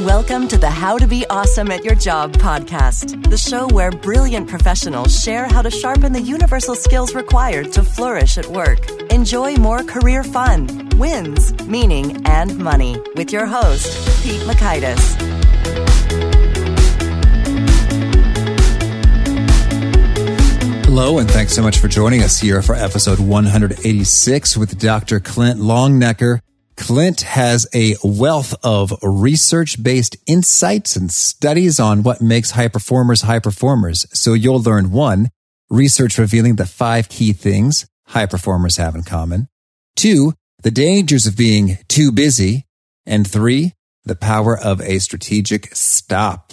Welcome to the How to Be Awesome at Your Job podcast, the show where brilliant professionals share how to sharpen the universal skills required to flourish at work. Enjoy more career fun, wins, meaning, and money with your host, Pete Mockaitis. Hello, and thanks so much for joining us here for episode 186 with Dr. Clint Longenecker. Clint has a wealth of research based insights and studies on what makes high performers high performers. So you'll learn one, research revealing the five key things high performers have in common. Two, the dangers of being too busy. And three, the power of a strategic stop.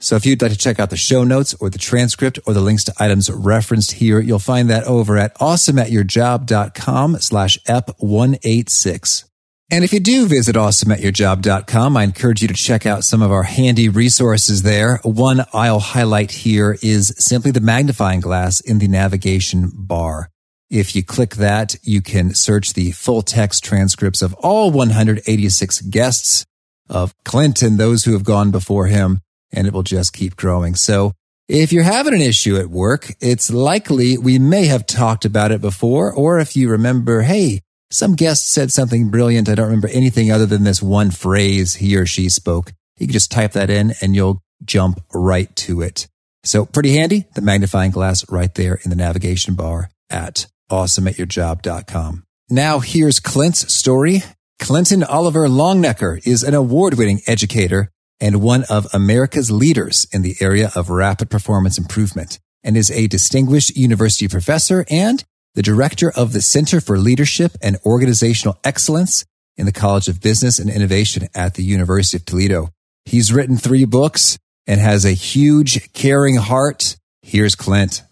So if you'd like to check out the show notes or the transcript or the links to items referenced here, you'll find that over at awesomeatyourjob.com slash ep186. And if you do visit awesomeatyourjob.com, I encourage you to check out some of our handy resources there. One I'll highlight here is simply the magnifying glass in the navigation bar. If you click that, you can search the full text transcripts of all 186 guests of Clint and those who have gone before him, and it will just keep growing. So if you're having an issue at work, it's likely we may have talked about it before, or if you remember, hey, some guest said something brilliant. I don't remember anything other than this one phrase he or she spoke. You can just type that in and you'll jump right to it. So pretty handy. The magnifying glass right there in the navigation bar at awesomeatyourjob.com. Now here's Clint's story. Clinton Oliver Longenecker is an award-winning educator and one of America's leaders in the area of rapid performance improvement and is a distinguished university professor and the director of the Center for Leadership and Organizational Excellence in the College of Business and Innovation at the University of Toledo. He's written three books and has a huge, caring heart. Here's Clint.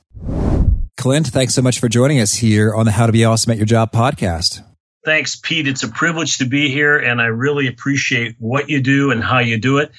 Clint, thanks so much for joining us here on the How to Be Awesome at Your Job podcast. Thanks, Pete. It's a privilege to be here, and I really appreciate what you do and how you do it.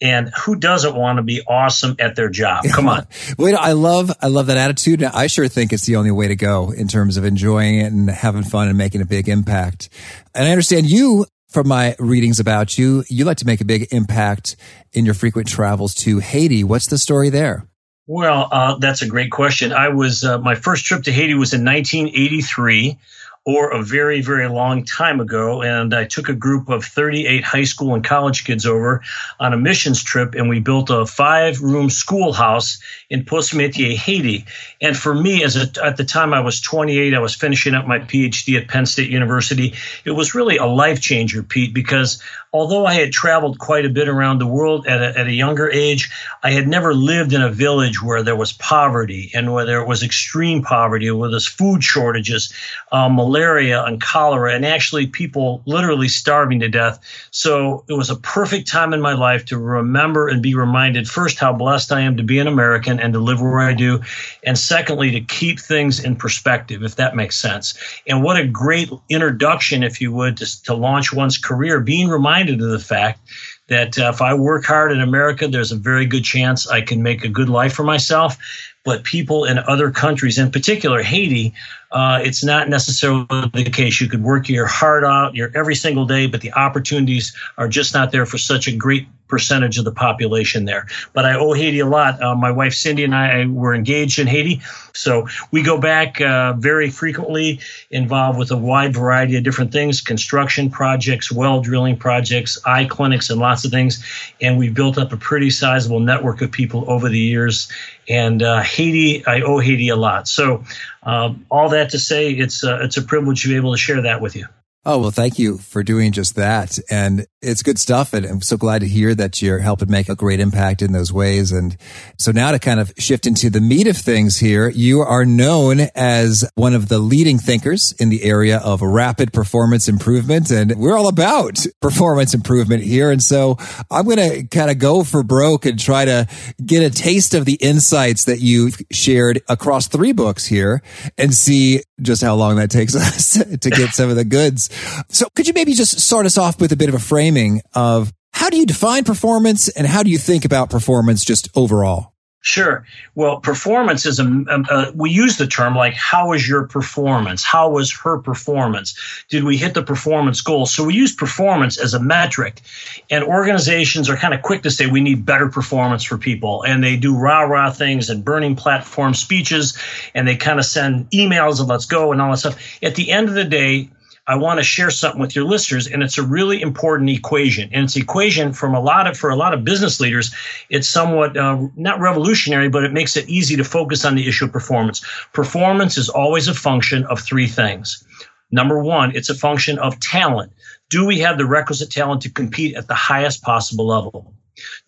And who doesn't want to be awesome at their job? Come on. Wait, I love, I love that attitude. I sure think it's the only way to go in terms of enjoying it and having fun and making a big impact. And I understand you from my readings about you, you like to make a big impact in your frequent travels to Haiti. What's the story there? Well, uh, that's a great question. I was, uh, my first trip to Haiti was in 1983 or a very, very long time ago. And I took a group of 38 high school and college kids over on a missions trip, and we built a five room schoolhouse in Pointe-Metier, Haiti. And for me, as a, at the time I was 28, I was finishing up my PhD at Penn State University. It was really a life changer, Pete, because although I had traveled quite a bit around the world at a, at a younger age, I had never lived in a village where there was poverty and where there was extreme poverty, where there's food shortages, um, malaria and cholera, and actually people literally starving to death. So it was a perfect time in my life to remember and be reminded first how blessed I am to be an American and to live where I do, and secondly to keep things in perspective, if that makes sense. And what a great introduction, if you would, to, to launch one's career, being reminded of the fact that uh, if I work hard in America, there's a very good chance I can make a good life for myself. But people in other countries, in particular Haiti, uh, it's not necessarily the case. You could work your heart out your every single day, but the opportunities are just not there for such a great percentage of the population there. But I owe Haiti a lot. Uh, my wife Cindy and I were engaged in Haiti, so we go back uh, very frequently, involved with a wide variety of different things: construction projects, well drilling projects, eye clinics, and lots of things. And we've built up a pretty sizable network of people over the years. And uh, Haiti, I owe Haiti a lot. So um, all that to say, it's uh, it's a privilege to be able to share that with you. Oh, well, thank you for doing just that. And it's good stuff. And I'm so glad to hear that you're helping make a great impact in those ways. And so now to kind of shift into the meat of things here, you are known as one of the leading thinkers in the area of rapid performance improvement. And we're all about performance improvement here. And so I'm going to kind of go for broke and try to get a taste of the insights that you've shared across three books here and see just how long that takes us to get some of the goods. So could you maybe just start us off with a bit of a framing of how do you define performance and how do you think about performance just overall? Sure. Well, performance is a, a, a, we use the term like how was your performance? How was her performance? Did we hit the performance goal? So we use performance as a metric. And organizations are kind of quick to say we need better performance for people. And they do rah-rah things and burning platform speeches and they kind of send emails and let's go and all that stuff. At the end of the day, I want to share something with your listeners, and it's a really important equation. And it's an equation from a lot of for a lot of business leaders. It's somewhat uh, not revolutionary, but it makes it easy to focus on the issue of performance. Performance is always a function of three things. Number one, it's a function of talent. Do we have the requisite talent to compete at the highest possible level?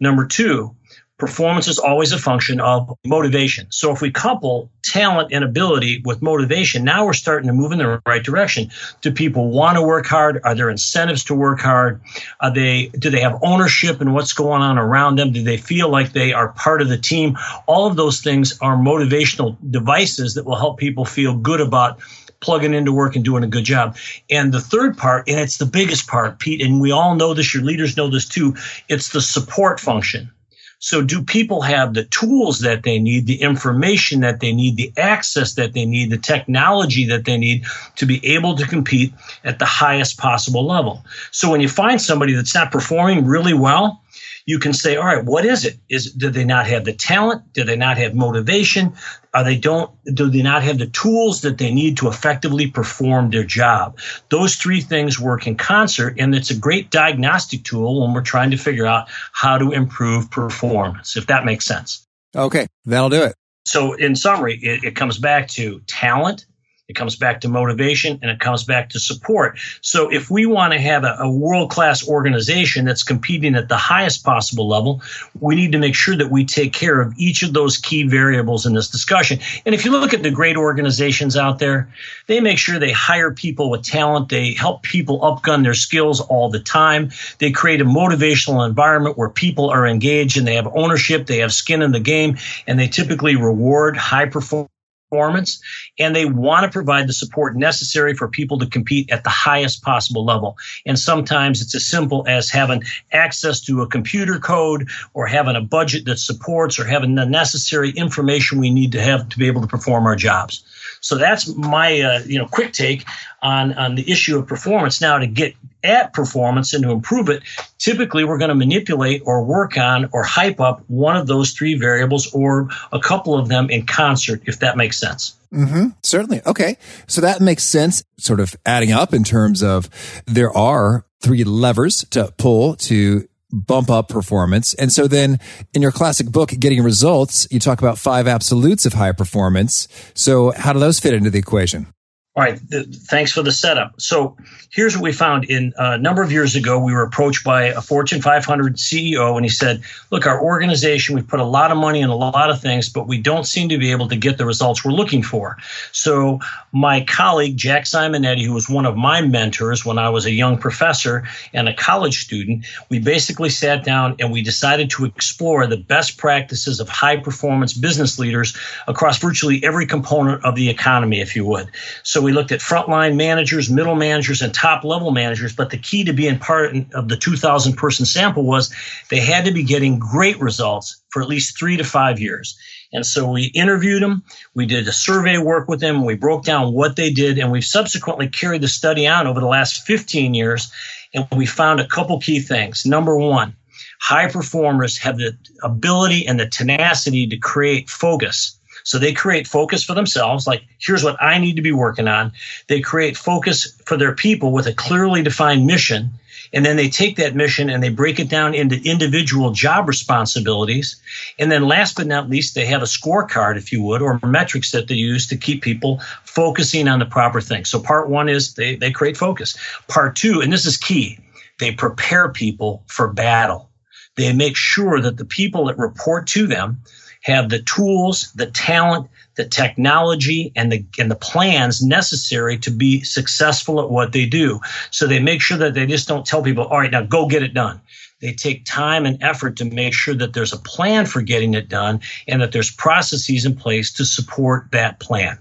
Number two, performance is always a function of motivation. So if we couple talent and ability with motivation, now we're starting to move in the right direction. Do people want to work hard? Are there incentives to work hard? Are they do they have ownership in what's going on around them? Do they feel like they are part of the team? All of those things are motivational devices that will help people feel good about plugging into work and doing a good job. And the third part, and it's the biggest part, Pete, and we all know this, your leaders know this too, it's the support function. So do people have the tools that they need, the information that they need, the access that they need, the technology that they need to be able to compete at the highest possible level? So when you find somebody that's not performing really well, you can say, all right, what is it? Is do they not have the talent? Do they not have motivation? Are they don't do they not have the tools that they need to effectively perform their job? Those three things work in concert, and it's a great diagnostic tool when we're trying to figure out how to improve performance. If that makes sense. Okay, that'll do it. So, in summary, it, it comes back to talent, it comes back to motivation and it comes back to support. So if we want to have a, a world class organization that's competing at the highest possible level, we need to make sure that we take care of each of those key variables in this discussion. And if you look at the great organizations out there, they make sure they hire people with talent. They help people upgun their skills all the time. They create a motivational environment where people are engaged and they have ownership. They have skin in the game and they typically reward high performance performance and they want to provide the support necessary for people to compete at the highest possible level. And sometimes it's as simple as having access to a computer code or having a budget that supports or having the necessary information we need to have to be able to perform our jobs. So that's my uh, you know quick take on on the issue of performance. Now to get at performance and to improve it, typically we're going to manipulate or work on or hype up one of those three variables or a couple of them in concert, if that makes sense. Mm-hmm. Certainly. Okay. So that makes sense, sort of adding up in terms of there are three levers to pull to bump up performance. And so then in your classic book, Getting Results, you talk about five absolutes of high performance. So how do those fit into the equation? All right. Th- thanks for the setup. So here's what we found. In uh, a number of years ago, we were approached by a Fortune 500 CEO, and he said, "Look, our organization, we've put a lot of money in a lot of things, but we don't seem to be able to get the results we're looking for." So my colleague Jack Simonetti, who was one of my mentors when I was a young professor and a college student, we basically sat down and we decided to explore the best practices of high performance business leaders across virtually every component of the economy, if you would. So we looked at frontline managers, middle managers, and top level managers. But the key to being part of the 2,000 person sample was they had to be getting great results for at least three to five years. And so we interviewed them, we did a survey work with them, we broke down what they did, and we've subsequently carried the study on over the last 15 years. And we found a couple key things. Number one, high performers have the ability and the tenacity to create focus so they create focus for themselves, like, here's what I need to be working on. They create focus for their people with a clearly defined mission. And then they take that mission and they break it down into individual job responsibilities. And then last but not least, they have a scorecard, if you would, or metrics that they use to keep people focusing on the proper things. So part one is they, they create focus. Part two, and this is key, they prepare people for battle. They make sure that the people that report to them have the tools, the talent, the technology, and the and the plans necessary to be successful at what they do. So they make sure that they just don't tell people, all right, now go get it done. They take time and effort to make sure that there's a plan for getting it done and that there's processes in place to support that plan.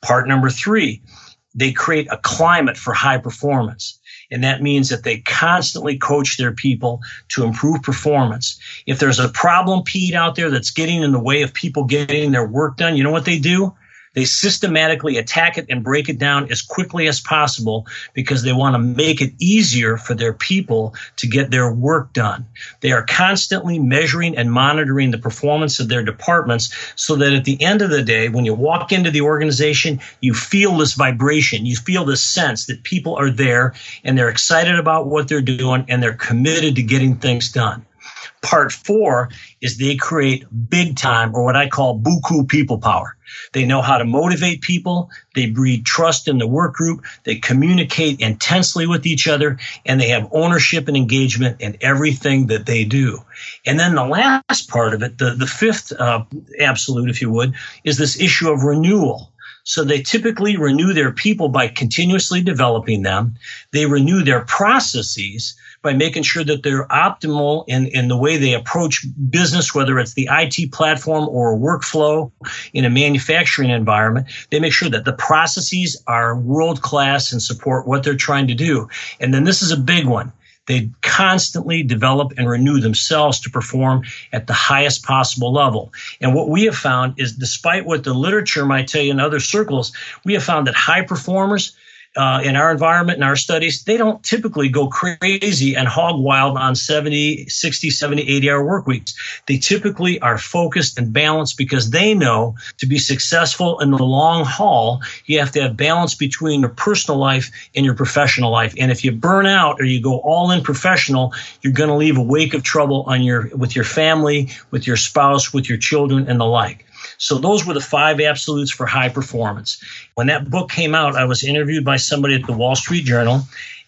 Part number three, they create a climate for high performance. And that means that they constantly coach their people to improve performance. If there's a problem, Pete, out there that's getting in the way of people getting their work done, you know what they do? They systematically attack it and break it down as quickly as possible because they want to make it easier for their people to get their work done. They are constantly measuring and monitoring the performance of their departments so that at the end of the day, when you walk into the organization, you feel this vibration. You feel this sense that people are there and they're excited about what they're doing and they're committed to getting things done. Part four is they create big time or what I call buku people power. They know how to motivate people. They breed trust in the work group. They communicate intensely with each other and they have ownership and engagement in everything that they do. And then the last part of it, the, the fifth uh, absolute, if you would, is this issue of renewal. So they typically renew their people by continuously developing them. They renew their processes by making sure that they're optimal in, in the way they approach business, whether it's the IT platform or workflow in a manufacturing environment. They make sure that the processes are world class and support what they're trying to do. And then this is a big one. They constantly develop and renew themselves to perform at the highest possible level. And what we have found is despite what the literature might tell you in other circles, we have found that high performers uh, in our environment and our studies, they don't typically go crazy and hog wild on 70, 60, 70, 80 hour work weeks. They typically are focused and balanced because they know to be successful in the long haul, you have to have balance between your personal life and your professional life. And if you burn out or you go all in professional, you're going to leave a wake of trouble on your, with your family, with your spouse, with your children and the like. So those were the five absolutes for high performance. When that book came out, I was interviewed by somebody at the Wall Street Journal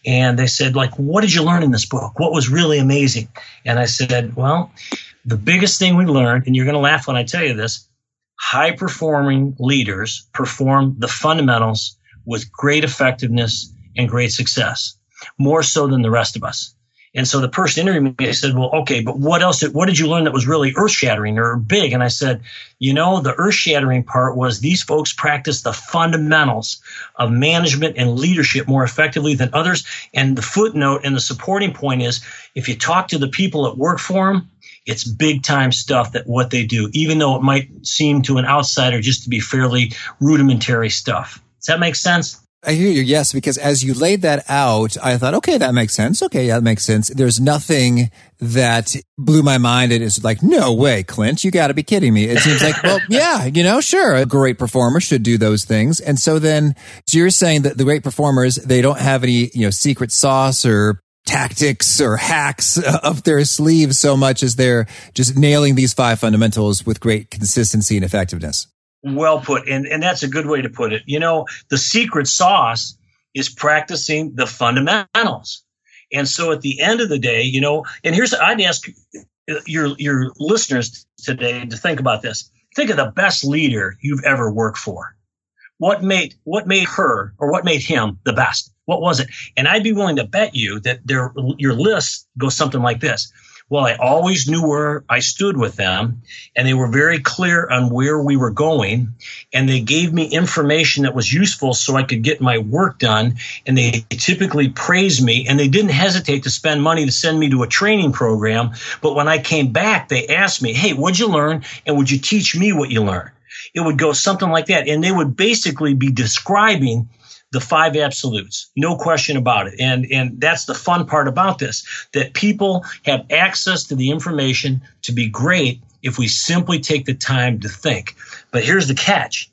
and they said like what did you learn in this book? What was really amazing? And i said well the biggest thing we learned and you're going to laugh when i tell you this high performing leaders perform the fundamentals with great effectiveness and great success more so than the rest of us and so the person interviewing me said, well, okay, but what else, did, what did you learn that was really earth shattering or big? And I said, you know, the earth shattering part was these folks practice the fundamentals of management and leadership more effectively than others. And the footnote and the supporting point is if you talk to the people that work for them, it's big time stuff that what they do, even though it might seem to an outsider just to be fairly rudimentary stuff. Does that make sense? I hear you. Yes, because as you laid that out, I thought, okay, that makes sense. Okay, yeah, that makes sense. There's nothing that blew my mind. It is like, no way, Clint, you got to be kidding me. It seems like, well, yeah, you know, sure, a great performer should do those things. And so then, so you're saying that the great performers, they don't have any, you know, secret sauce or tactics or hacks up their sleeves so much as they're just nailing these five fundamentals with great consistency and effectiveness. Well put. And, and that's a good way to put it. You know, the secret sauce is practicing the fundamentals. And so at the end of the day, you know, and here's, I'd ask your, your listeners today to think about this. Think of the best leader you've ever worked for. What made, what made her or what made him the best? What was it? And I'd be willing to bet you that their, your list goes something like this. Well, I always knew where I stood with them and they were very clear on where we were going and they gave me information that was useful so I could get my work done and they typically praised me and they didn't hesitate to spend money to send me to a training program. But when I came back, they asked me, Hey, what'd you learn? And would you teach me what you learned? It would go something like that. And they would basically be describing the five absolutes, no question about it. And, and that's the fun part about this, that people have access to the information to be great if we simply take the time to think. But here's the catch.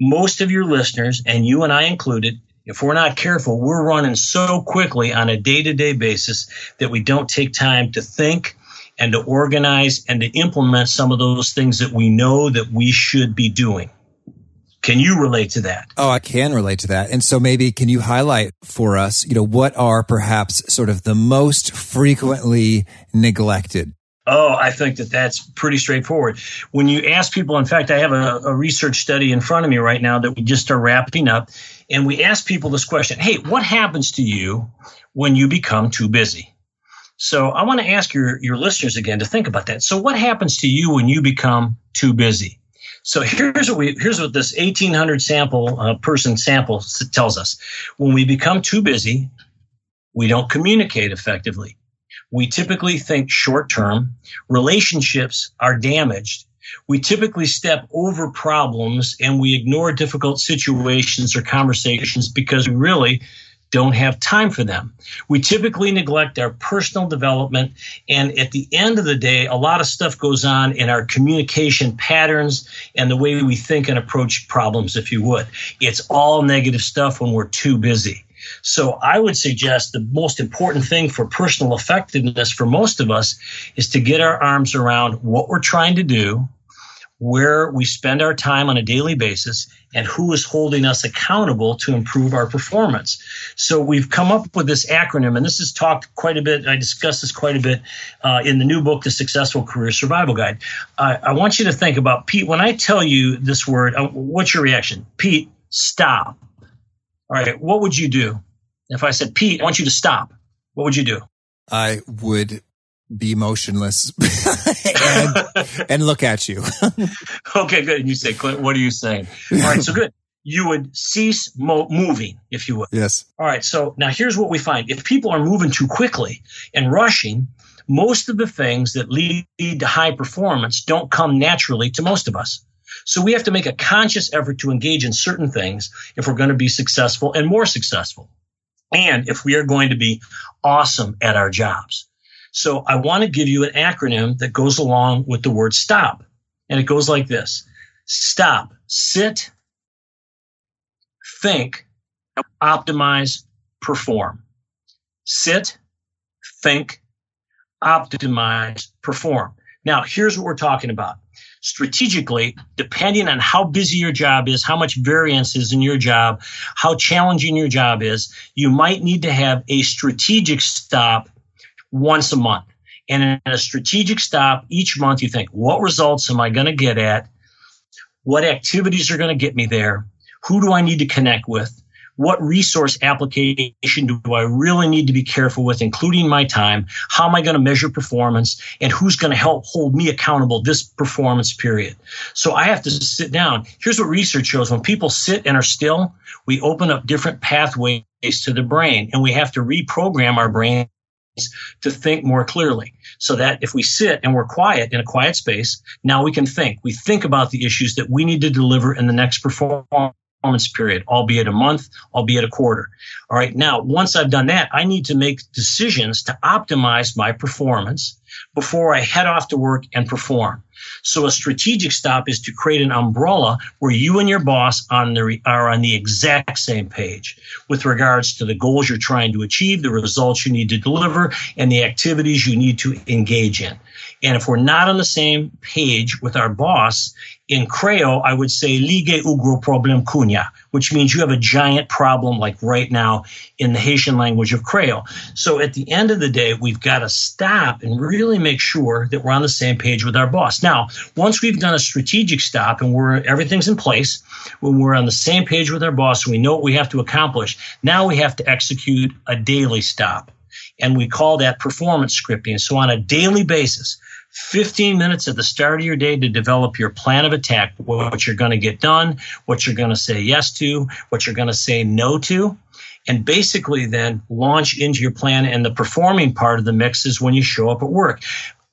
Most of your listeners, and you and I included, if we're not careful, we're running so quickly on a day to day basis that we don't take time to think and to organize and to implement some of those things that we know that we should be doing. Can you relate to that? Oh, I can relate to that. And so maybe can you highlight for us, you know, what are perhaps sort of the most frequently neglected? Oh, I think that that's pretty straightforward. When you ask people, in fact, I have a, a research study in front of me right now that we just are wrapping up, and we ask people this question Hey, what happens to you when you become too busy? So I want to ask your, your listeners again to think about that. So, what happens to you when you become too busy? So here's what we here's what this 1800 sample uh, person sample tells us. When we become too busy, We don't communicate effectively. We typically think short term. Relationships are damaged. We typically step over problems and we ignore difficult situations or conversations because we really don't have time for them. We typically neglect our personal development. And at the end of the day, a lot of stuff goes on in our communication patterns and the way we think and approach problems, if you would. It's all negative stuff when we're too busy. So I would suggest the most important thing for personal effectiveness for most of us is to get our arms around what we're trying to do, where we spend our time on a daily basis and who is holding us accountable to improve our performance. So we've come up with this acronym, and this is talked quite a bit. I discussed this quite a bit uh, in the new book, The Successful Career Survival Guide. I want you to think about Pete. When I tell you this word, uh, what's your reaction? Pete, stop. All right, what would you do if I said, Pete, I want you to stop? What would you do? I would be motionless and, and, look at you. okay, good. And you say, Clint, what are you saying? All right, so good. You would cease mo- moving, if you would. Yes. All right. So now here's what we find. If people are moving too quickly and rushing, most of the things that lead to high performance don't come naturally to most of us. So we have to make a conscious effort to engage in certain things if we're going to be successful and more successful. And if we are going to be awesome at our jobs. So I want to give you an acronym that goes along with the word stop. And it goes like this. Stop, sit, think, optimize, perform. Sit, think, optimize, perform. Now, here's what we're talking about. Strategically, depending on how busy your job is, how much variance is in your job, how challenging your job is, you might need to have a strategic stop once a month. And in a strategic stop each month, you think, what results am I going to get at? What activities are going to get me there? Who do I need to connect with? What resource application do I really need to be careful with, including my time? How am I going to measure performance? And who's going to help hold me accountable this performance period? So I have to sit down. Here's what research shows. When people sit and are still, we open up different pathways to the brain and we have to reprogram our brain to think more clearly so that if we sit and we're quiet in a quiet space, now we can think. We think about the issues that we need to deliver in the next performance period, albeit a month, albeit a quarter. All right. Now, once I've done that, I need to make decisions to optimize my performance before I head off to work and perform. So a strategic stop is to create an umbrella where you and your boss on the, are on the exact same page with regards to the goals you're trying to achieve, the results you need to deliver, and the activities you need to engage in. And if we're not on the same page with our boss, in Creole, I would say ligue ugro problem cunha, which means you have a giant problem like right now in the Haitian language of Creole. So at the end of the day, we've got to stop and really make sure that we're on the same page with our boss. Now, once we've done a strategic stop and we're everything's in place, when we're on the same page with our boss, we know what we have to accomplish. Now we have to execute a daily stop. And we call that performance scripting. So on a daily basis, 15 minutes at the start of your day to develop your plan of attack, what you're going to get done, what you're going to say yes to, what you're going to say no to. And basically then launch into your plan. And the performing part of the mix is when you show up at work.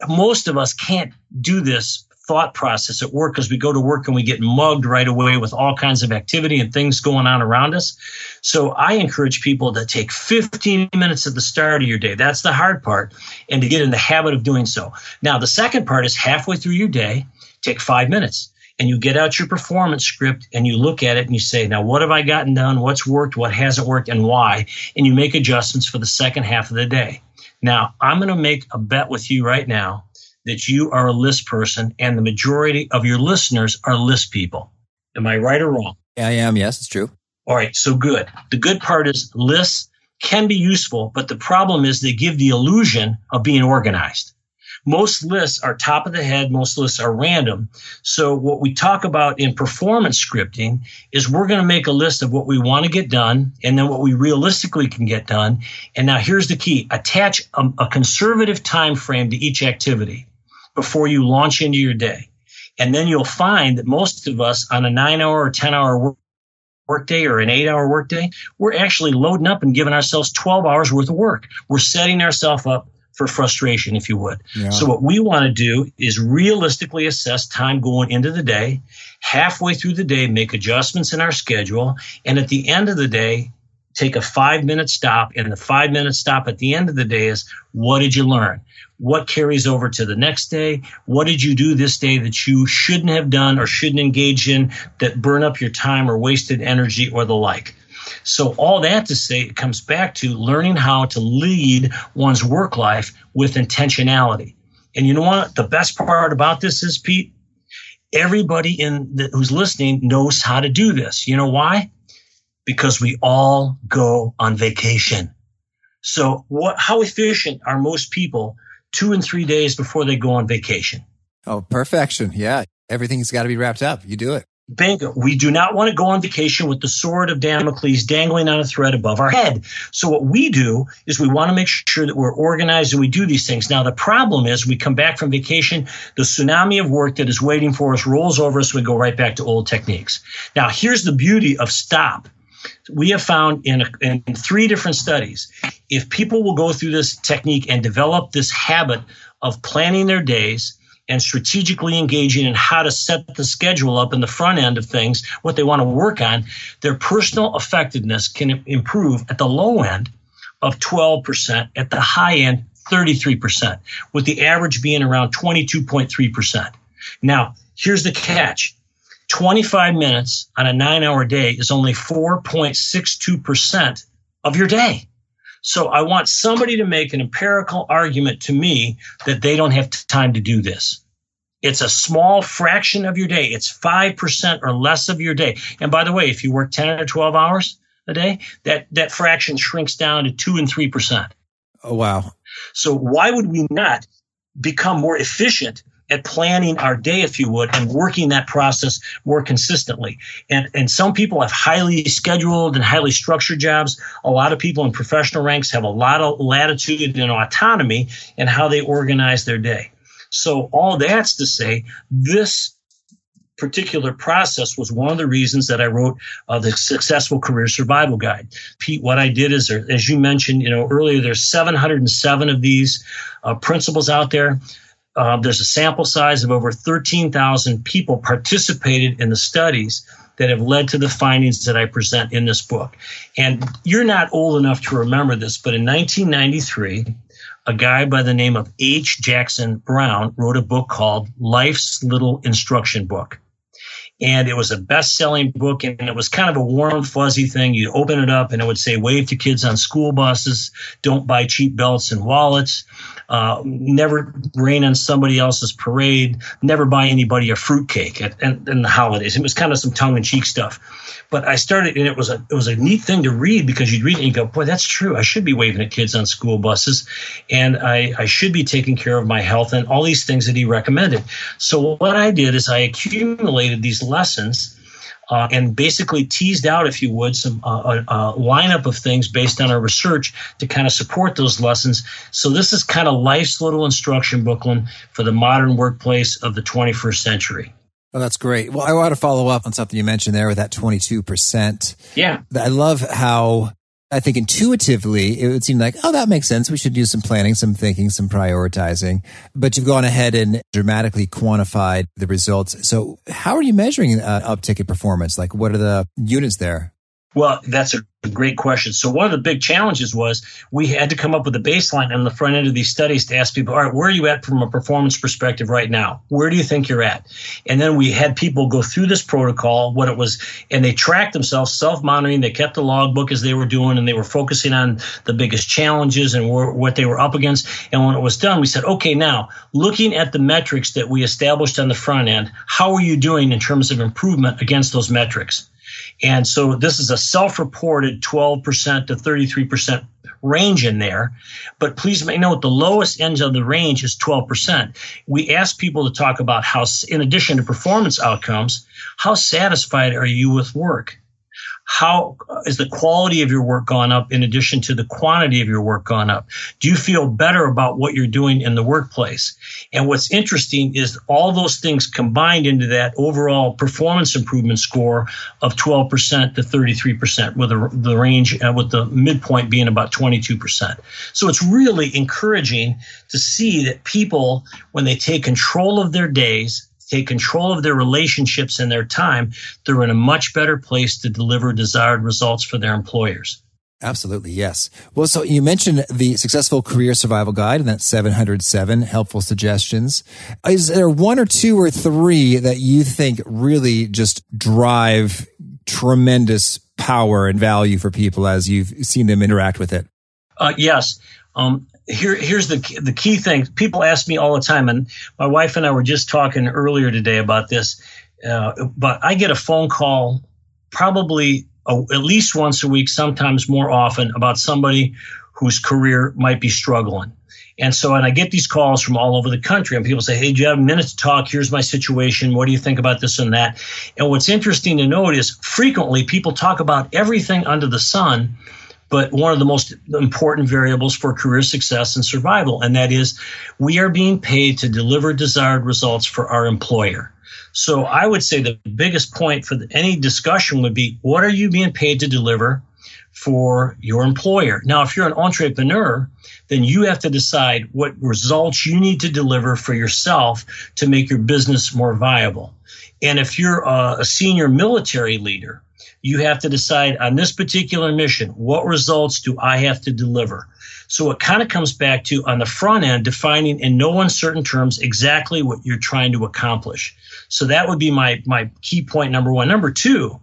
Most of us can't do this thought process at work because we go to work and we get mugged right away with all kinds of activity and things going on around us. So I encourage people to take 15 minutes at the start of your day. That's the hard part and to get in the habit of doing so. Now, the second part is halfway through your day, take five minutes and you get out your performance script and you look at it and you say, now what have I gotten done? What's worked? What hasn't worked and why? And you make adjustments for the second half of the day. Now, I'm going to make a bet with you right now that you are a list person and the majority of your listeners are list people. Am I right or wrong? I am. Yes, it's true. All right. So good. The good part is lists can be useful, but the problem is they give the illusion of being organized. Most lists are top of the head. Most lists are random. So what we talk about in performance scripting is we're going to make a list of what we want to get done and then what we realistically can get done. And now here's the key. Attach a, a conservative time frame to each activity before you launch into your day. And then you'll find that most of us on a nine hour or 10 hour work workday or an eight hour workday, we're actually loading up and giving ourselves 12 hours worth of work. We're setting ourselves up for frustration, if you would. Yeah. So what we want to do is realistically assess time going into the day, halfway through the day, make adjustments in our schedule, and at the end of the day, take a five minute stop. And the five minute stop at the end of the day is what did you learn? What carries over to the next day? What did you do this day that you shouldn't have done or shouldn't engage in that burn up your time or wasted energy or the like? So all that to say, it comes back to learning how to lead one's work life with intentionality. And you know what? The best part about this is, Pete, everybody in the, who's listening knows how to do this. You know why? Because we all go on vacation. So what, how efficient are most people two and three days before they go on vacation? Oh, perfection. Yeah. Everything's got to be wrapped up. You do it. Bingo. We do not want to go on vacation with the sword of Damocles dangling on a thread above our head. So what we do is we want to make sure that we're organized and we do these things. Now the problem is we come back from vacation, the tsunami of work that is waiting for us rolls over us. We go right back to old techniques. Now here's the beauty of stop. We have found in, in three different studies, if people will go through this technique and develop this habit of planning their days, and strategically engaging in how to set the schedule up in the front end of things, what they want to work on, their personal effectiveness can improve at the low end of 12%, at the high end, 33%, with the average being around 22.3%. Now, here's the catch 25 minutes on a nine hour day is only 4.62% of your day. So I want somebody to make an empirical argument to me that they don't have time to do this. It's a small fraction of your day. It's 5% or less of your day. And by the way, if you work 10 or 12 hours a day, that, that fraction shrinks down to 2 and 3%. Oh, wow. So why would we not become more efficient at planning our day, if you would, and working that process more consistently. And, and some people have highly scheduled and highly structured jobs. A lot of people in professional ranks have a lot of latitude and autonomy in how they organize their day. So all that's to say, this particular process was one of the reasons that I wrote uh, the Successful Career Survival Guide. Pete, what I did is, there, as you mentioned, you know earlier, there's 707 of these uh, principles out there. Uh, there's a sample size of over 13,000 people participated in the studies that have led to the findings that I present in this book. And you're not old enough to remember this, but in 1993, a guy by the name of H. Jackson Brown wrote a book called Life's Little Instruction Book. And it was a best selling book, and it was kind of a warm, fuzzy thing. You open it up, and it would say, Wave to kids on school buses, don't buy cheap belts and wallets uh, never rain on somebody else's parade, never buy anybody a fruitcake at, the holidays. It was kind of some tongue in cheek stuff. But I started, and it was a it was a neat thing to read because you'd read it and you go, boy, that's true. I should be waving at kids on school buses, and I, I should be taking care of my health and all these things that he recommended. So what I did is I accumulated these lessons uh, and basically teased out, if you would, some uh, a, a, lineup of things based on our research to kind of support those lessons. So this is kind of life's little instruction booklet for the modern workplace of the 21st century. Oh, that's great. Well, I want to follow up on something you mentioned there with that 22%. Yeah. I love how I think intuitively it would seem like, oh, that makes sense. We should do some planning, some thinking, some prioritizing. But you've gone ahead and dramatically quantified the results. So how are you measuring uh, uptick in performance? Like what are the units there? Well, that's a great question. So one of the big challenges was we had to come up with a baseline on the front end of these studies to ask people, all right, where are you at from a performance perspective right now? Where do you think you're at? And then we had people go through this protocol, what it was, and they tracked themselves, self-monitoring. They kept the logbook as they were doing, and they were focusing on the biggest challenges and what they were up against. And when it was done, we said, okay, now looking at the metrics that we established on the front end, how are you doing in terms of improvement against those metrics? And so this is a self-reported 12% to 33% range in there. But please make note the lowest end of the range is 12%. We ask people to talk about how, in addition to performance outcomes, how satisfied are you with work? How is the quality of your work gone up in addition to the quantity of your work gone up? Do you feel better about what you're doing in the workplace? And what's interesting is all those things combined into that overall performance improvement score of 12% to 33% with the, the range, uh, with the midpoint being about 22%. So it's really encouraging to see that people, when they take control of their days, take control of their relationships and their time, they're in a much better place to deliver desired results for their employers. Absolutely, yes. Well, so you mentioned the Successful Career Survival Guide, and that's 707 helpful suggestions. Is there one or two or three that you think really just drive tremendous power and value for people as you've seen them interact with it? Uh, yes. Um, here, here's the the key thing. People ask me all the time, and my wife and I were just talking earlier today about this. Uh, but I get a phone call probably a, at least once a week, sometimes more often, about somebody whose career might be struggling. And so, and I get these calls from all over the country, and people say, Hey, do you have a minute to talk? Here's my situation. What do you think about this and that? And what's interesting to note is frequently people talk about everything under the sun, but one of the most important variables for career success and survival, and that is we are being paid to deliver desired results for our employer. So I would say the biggest point for any discussion would be what are you being paid to deliver for your employer? Now, if you're an entrepreneur, then you have to decide what results you need to deliver for yourself to make your business more viable. And if you're a, a senior military leader, you have to decide on this particular mission, what results do I have to deliver? So it kind of comes back to on the front end, defining in no uncertain terms exactly what you're trying to accomplish. So that would be my, my key point number one. Number two,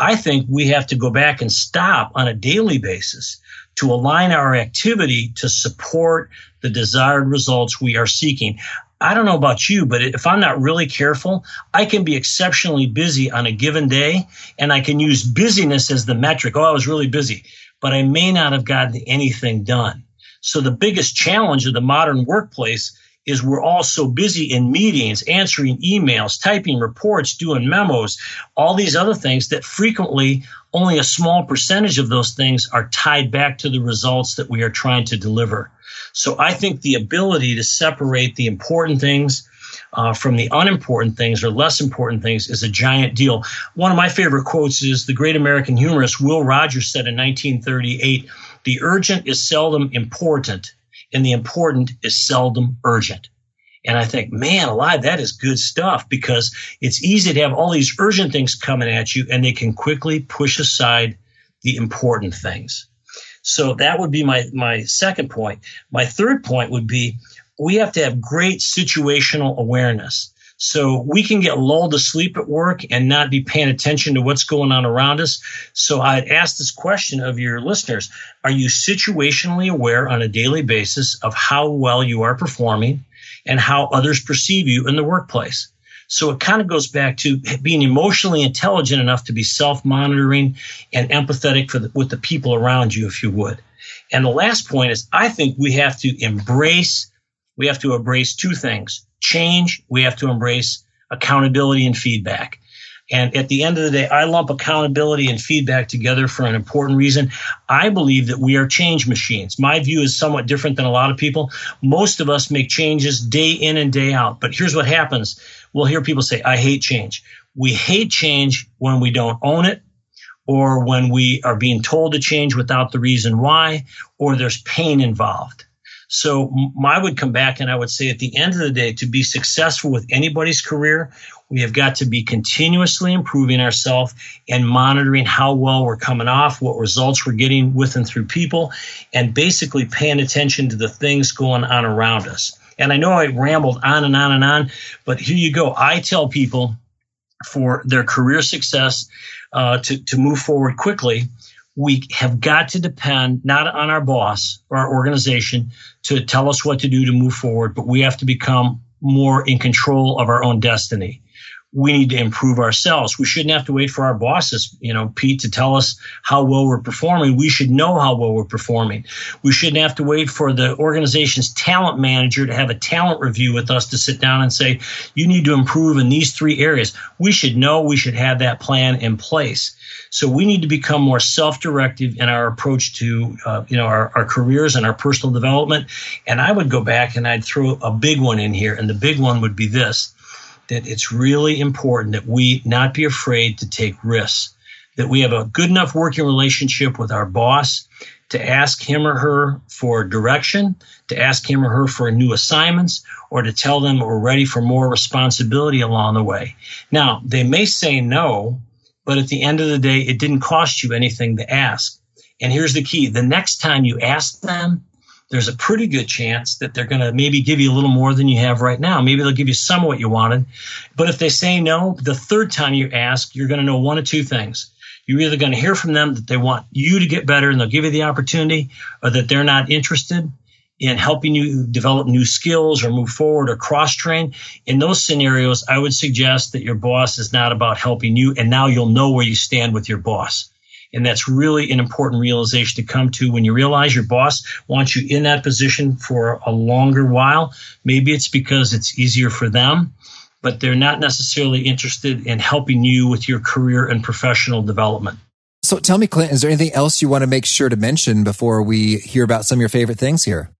I think we have to go back and stop on a daily basis to align our activity to support the desired results we are seeking. I don't know about you, but if I'm not really careful, I can be exceptionally busy on a given day and I can use busyness as the metric. Oh, I was really busy, but I may not have gotten anything done. So the biggest challenge of the modern workplace is we're all so busy in meetings, answering emails, typing reports, doing memos, all these other things that frequently only a small percentage of those things are tied back to the results that we are trying to deliver. So I think the ability to separate the important things uh, from the unimportant things or less important things is a giant deal. One of my favorite quotes is the great American humorist Will Rogers said in 1938 The urgent is seldom important, and the important is seldom urgent. And I think, man alive, that is good stuff because it's easy to have all these urgent things coming at you and they can quickly push aside the important things. So that would be my, my second point. My third point would be we have to have great situational awareness. So we can get lulled to sleep at work and not be paying attention to what's going on around us. So I'd ask this question of your listeners. Are you situationally aware on a daily basis of how well you are performing and how others perceive you in the workplace? So it kind of goes back to being emotionally intelligent enough to be self-monitoring and empathetic the, with the people around you, if you would. And the last point is I think we have to embrace, we have to embrace two things. Change, we have to embrace accountability and feedback. And at the end of the day, I lump accountability and feedback together for an important reason. I believe that we are change machines. My view is somewhat different than a lot of people. Most of us make changes day in and day out. But here's what happens we'll hear people say, I hate change. We hate change when we don't own it or when we are being told to change without the reason why, or there's pain involved. So I would come back and I would say at the end of the day, to be successful with anybody's career, we have got to be continuously improving ourselves and monitoring how well we're coming off, what results we're getting with and through people, and basically paying attention to the things going on around us. And I know I rambled on and on and on, but here you go. I tell people for their career success uh, to, to move forward quickly, we have got to depend not on our boss or our organization to tell us what to do to move forward, but we have to become more in control of our own destiny. We need to improve ourselves. We shouldn't have to wait for our bosses, you know, Pete, to tell us how well we're performing. We should know how well we're performing. We shouldn't have to wait for the organization's talent manager to have a talent review with us to sit down and say, you need to improve in these three areas. We should know we should have that plan in place. So we need to become more self-directive in our approach to, uh, you know, our, our careers and our personal development. And I would go back and I'd throw a big one in here. And the big one would be this that it's really important that we not be afraid to take risks, that we have a good enough working relationship with our boss to ask him or her for direction, to ask him or her for new assignments, or to tell them we're ready for more responsibility along the way. Now, they may say no, but at the end of the day, it didn't cost you anything to ask. And here's the key the next time you ask them, there's a pretty good chance that they're going to maybe give you a little more than you have right now. Maybe they'll give you some of what you wanted. But if they say no, the third time you ask, you're going to know one of two things. You're either going to hear from them that they want you to get better and they'll give you the opportunity, or that they're not interested in helping you develop new skills or move forward or cross train. In those scenarios, I would suggest that your boss is not about helping you, and now you'll know where you stand with your boss. And that's really an important realization to come to when you realize your boss wants you in that position for a longer while. Maybe it's because it's easier for them, but they're not necessarily interested in helping you with your career and professional development. So tell me, Clint, is there anything else you want to make sure to mention before we hear about some of your favorite things here?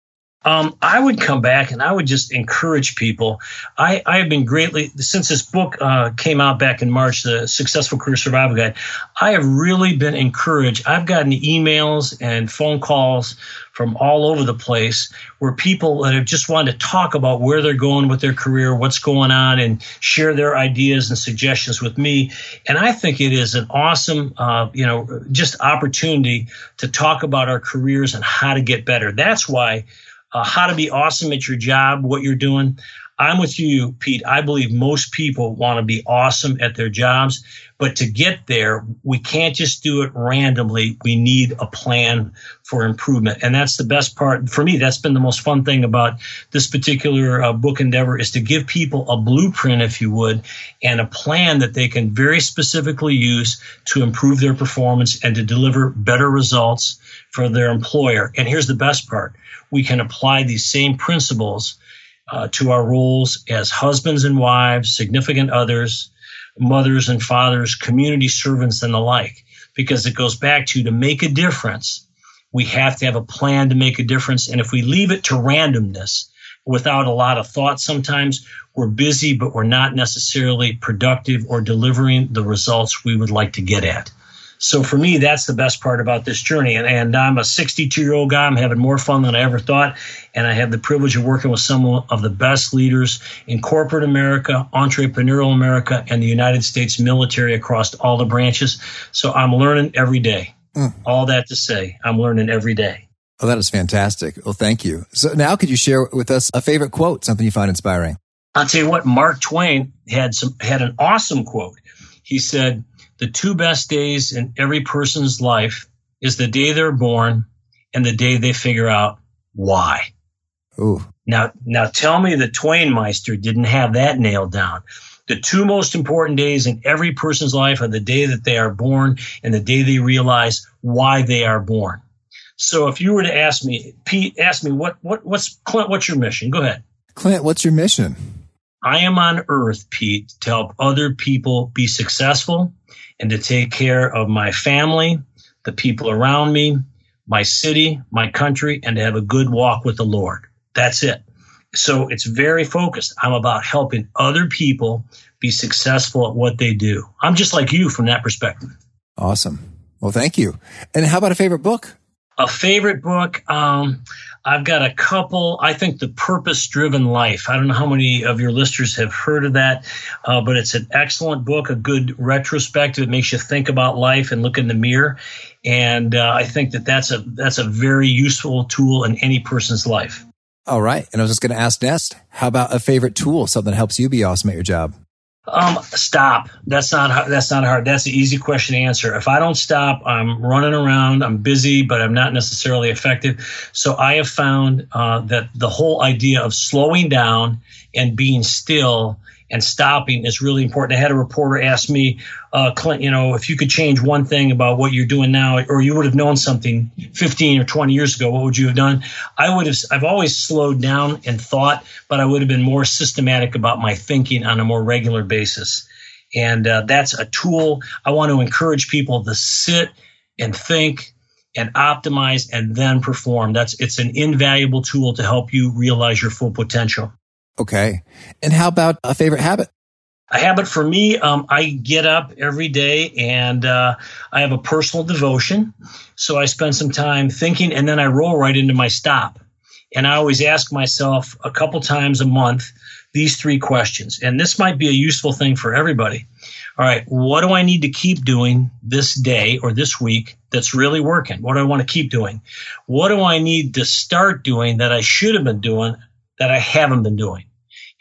Um, I would come back and I would just encourage people. I, I have been greatly, since this book uh, came out back in March, The Successful Career Survival Guide, I have really been encouraged. I've gotten emails and phone calls from all over the place where people that have just wanted to talk about where they're going with their career, what's going on, and share their ideas and suggestions with me. And I think it is an awesome, uh, you know, just opportunity to talk about our careers and how to get better. That's why uh, how to be awesome at your job, what you're doing. I'm with you, Pete. I believe most people want to be awesome at their jobs, but to get there, we can't just do it randomly. We need a plan for improvement. And that's the best part. For me, that's been the most fun thing about this particular uh, book endeavor is to give people a blueprint, if you would, and a plan that they can very specifically use to improve their performance and to deliver better results for their employer. And here's the best part. We can apply these same principles uh, to our roles as husbands and wives, significant others, mothers and fathers, community servants, and the like, because it goes back to to make a difference, we have to have a plan to make a difference. And if we leave it to randomness without a lot of thought, sometimes we're busy, but we're not necessarily productive or delivering the results we would like to get at. So for me, that's the best part about this journey. And, and I'm a 62 year old guy. I'm having more fun than I ever thought. And I have the privilege of working with some of the best leaders in corporate America, entrepreneurial America, and the United States military across all the branches. So I'm learning every day. Mm. All that to say, I'm learning every day. Oh, that is fantastic. Well, thank you. So now could you share with us a favorite quote, something you find inspiring? I'll tell you what, Mark Twain had some, had an awesome quote. He said, the two best days in every person's life is the day they're born and the day they figure out why. Ooh. Now, now tell me the Twainmeister didn't have that nailed down. The two most important days in every person's life are the day that they are born and the day they realize why they are born. So if you were to ask me, Pete, ask me what, what, what's Clint, what's your mission? Go ahead. Clint, what's your mission? I am on earth, Pete, to help other people be successful and to take care of my family, the people around me, my city, my country, and to have a good walk with the Lord. That's it. So it's very focused. I'm about helping other people be successful at what they do. I'm just like you from that perspective. Awesome. Well, thank you. And how about a favorite book? A favorite book. Um, I've got a couple. I think the purpose driven life. I don't know how many of your listeners have heard of that, uh, but it's an excellent book, a good retrospective. It makes you think about life and look in the mirror. And uh, I think that that's a that's a very useful tool in any person's life. All right. And I was just going to ask Nest, how about a favorite tool, something that helps you be awesome at your job? Um, stop. That's not that's not hard. That's the easy question to answer. If I don't stop, I'm running around. I'm busy, but I'm not necessarily effective. So I have found uh, that the whole idea of slowing down and being still and stopping is really important. I had a reporter ask me, uh, Clint, you know, if you could change one thing about what you're doing now, or you would have known something 15 or 20 years ago, what would you have done? I would have, I've always slowed down and thought, but I would have been more systematic about my thinking on a more regular basis. And uh, that's a tool I want to encourage people to sit and think and optimize and then perform. That's it's an invaluable tool to help you realize your full potential. Okay. And how about a favorite habit? A habit for me, um, I get up every day and uh, I have a personal devotion. So I spend some time thinking and then I roll right into my stop. And I always ask myself a couple times a month these three questions. And this might be a useful thing for everybody. All right, what do I need to keep doing this day or this week that's really working? What do I want to keep doing? What do I need to start doing that I should have been doing that I haven't been doing?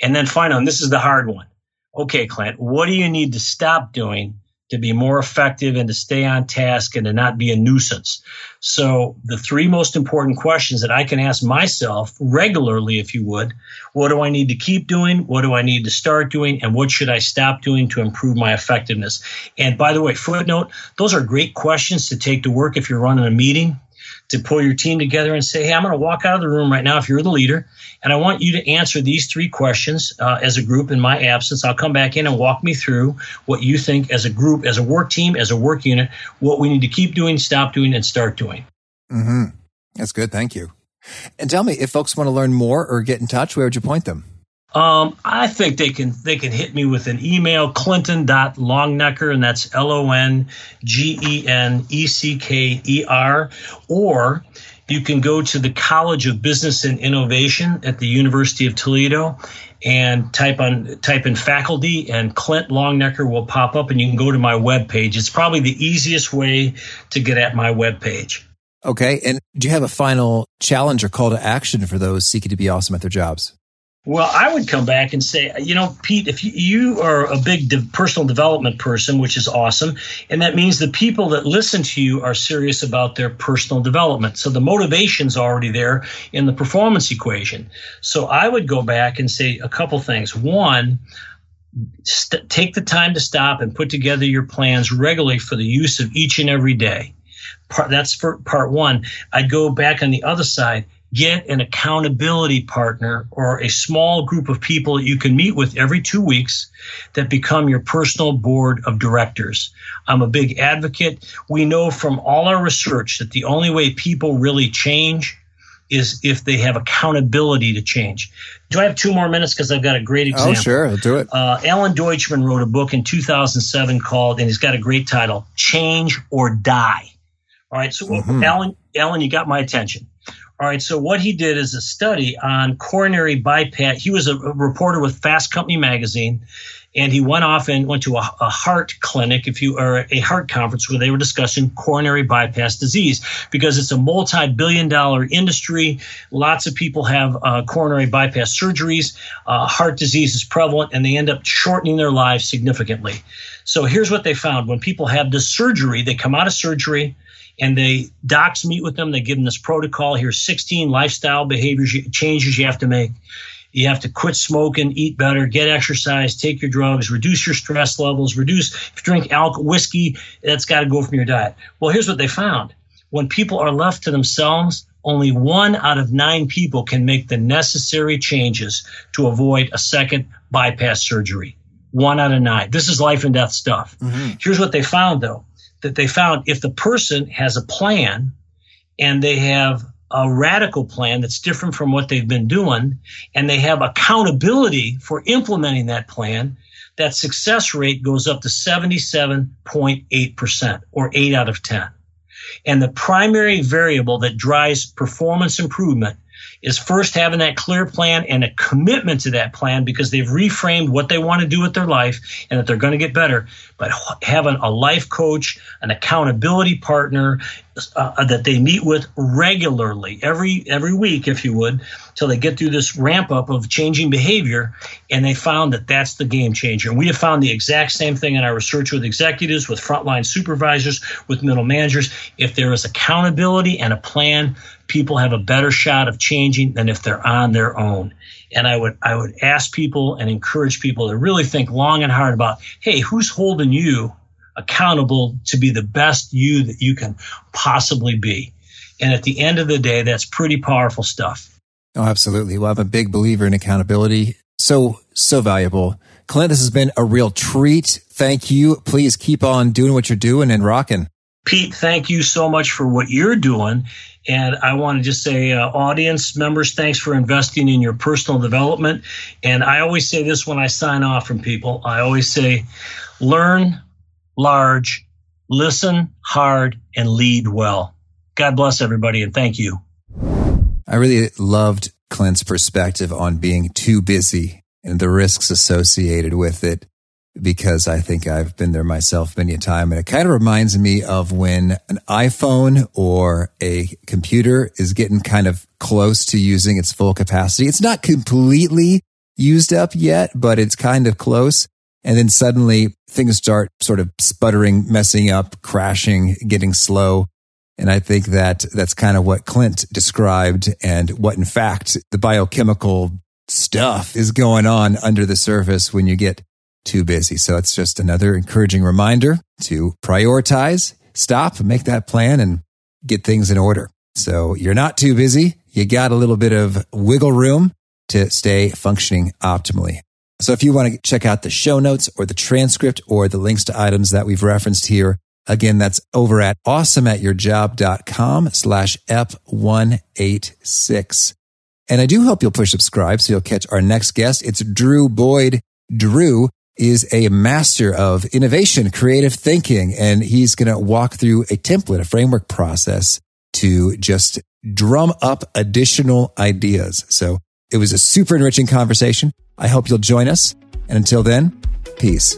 And then finally, and this is the hard one. Okay, Clint, what do you need to stop doing to be more effective and to stay on task and to not be a nuisance. So the three most important questions that I can ask myself regularly, if you would, what do I need to keep doing? What do I need to start doing? And what should I stop doing to improve my effectiveness? And by the way, footnote, those are great questions to take to work if you're running a meeting to pull your team together and say, Hey, I'm going to walk out of the room right now if you're the leader, and I want you to answer these three questions uh, as a group in my absence. I'll come back in and walk me through what you think as a group, as a work team, as a work unit, what we need to keep doing, stop doing, and start doing. Mm-hmm. That's good. Thank you. And tell me, if folks want to learn more or get in touch, where would you point them? Um, I think they can they can hit me with an email, clinton.longenecker, and that's L O N G E N E C K E R, or you can go to the College of Business and Innovation at the University of Toledo and type on type in faculty and Clint Longenecker will pop up and you can go to my web page. It's probably the easiest way to get at my web page. Okay. And do you have a final challenge or call to action for those seeking to be awesome at their jobs? Well, I would come back and say, you know, Pete, if you, are a big de- personal development person, which is awesome, and that means the people that listen to you are serious about their personal development. So the motivation's already there in the performance equation. So I would go back and say a couple things. One, st- take the time to stop and put together your plans regularly for the use of each and every day. Part, that's for part one. I'd go back on the other side get an accountability partner or a small group of people that you can meet with every two weeks that become your personal board of directors. I'm a big advocate. We know from all our research that the only way people really change is if they have accountability to change. Do I have two more minutes? Because I've got a great oh, example. Oh, sure. I'll do it. Uh, Alan Deutschman wrote a book in 2007 called, and he's got a great title, Change or Die. All right. So, mm-hmm. Alan, Alan, you got my attention. All right. So what he did is a study on coronary bypass. He was a, reporter with Fast Company magazine, and he went off and went to a, a, heart clinic, if you or a heart conference where they were discussing coronary bypass disease because it's a multi-billion-dollar industry. Lots of people have uh, coronary bypass surgeries. Uh, heart disease is prevalent, and they end up shortening their lives significantly. So here's what they found: when people have this surgery, they come out of surgery and they docs meet with them. They give them this protocol. Here's 16 lifestyle behaviors changes you have to make. You have to quit smoking, eat better, get exercise, take your drugs, reduce your stress levels, reduce if you drink alcohol, whiskey, that's got to go from your diet. Well, here's what they found. When people are left to themselves, only one out of nine people can make the necessary changes to avoid a second bypass surgery. One out of nine. This is life and death stuff. Mm-hmm. Here's what they found though that they found if the person has a plan and they have a radical plan that's different from what they've been doing and they have accountability for implementing that plan, that success rate goes up to 77.8% or 8 out of 10. And the primary variable that drives performance improvement is first having that clear plan and a commitment to that plan because they've reframed what they want to do with their life and that they're going to get better. But having a life coach, an accountability partner uh, that they meet with regularly every every week, if you would, till they get through this ramp up of changing behavior, and they found that that's the game changer. And we have found the exact same thing in our research with executives, with frontline supervisors, with middle managers. If there is accountability and a plan, people have a better shot of changing than if they're on their own. And I would I would ask people and encourage people to really think long and hard about, hey, who's holding you accountable to be the best you that you can possibly be? And at the end of the day, that's pretty powerful stuff. Oh, absolutely. Well, I'm a big believer in accountability. So, so valuable. Clint, this has been a real treat. Thank you. Please keep on doing what you're doing and rocking. Pete, thank you so much for what you're doing. And I want to just say, uh, audience members, thanks for investing in your personal development. And I always say this when I sign off from people I always say, learn large, listen hard, and lead well. God bless everybody, and thank you. I really loved Clint's perspective on being too busy and the risks associated with it because I think I've been there myself many a time. And it kind of reminds me of when an iPhone or a computer is getting kind of close to using its full capacity. It's not completely used up yet, but it's kind of close. And then suddenly things start sort of sputtering, messing up, crashing, getting slow. And I think that that's kind of what Clint described and what in fact the biochemical stuff is going on under the surface when you get too busy. So it's just another encouraging reminder to prioritize, stop, make that plan and get things in order. So you're not too busy. You got a little bit of wiggle room to stay functioning optimally. So if you want to check out the show notes or the transcript or the links to items that we've referenced here, again, that's over at awesomeatyourjob.com slash F186. And I do hope you'll push subscribe so you'll catch our next guest. It's Drew Boyd. Drew is a master of innovation, creative thinking, and he's going to walk through a template, a framework process to just drum up additional ideas. So it was a super enriching conversation. I hope you'll join us. And until then, peace.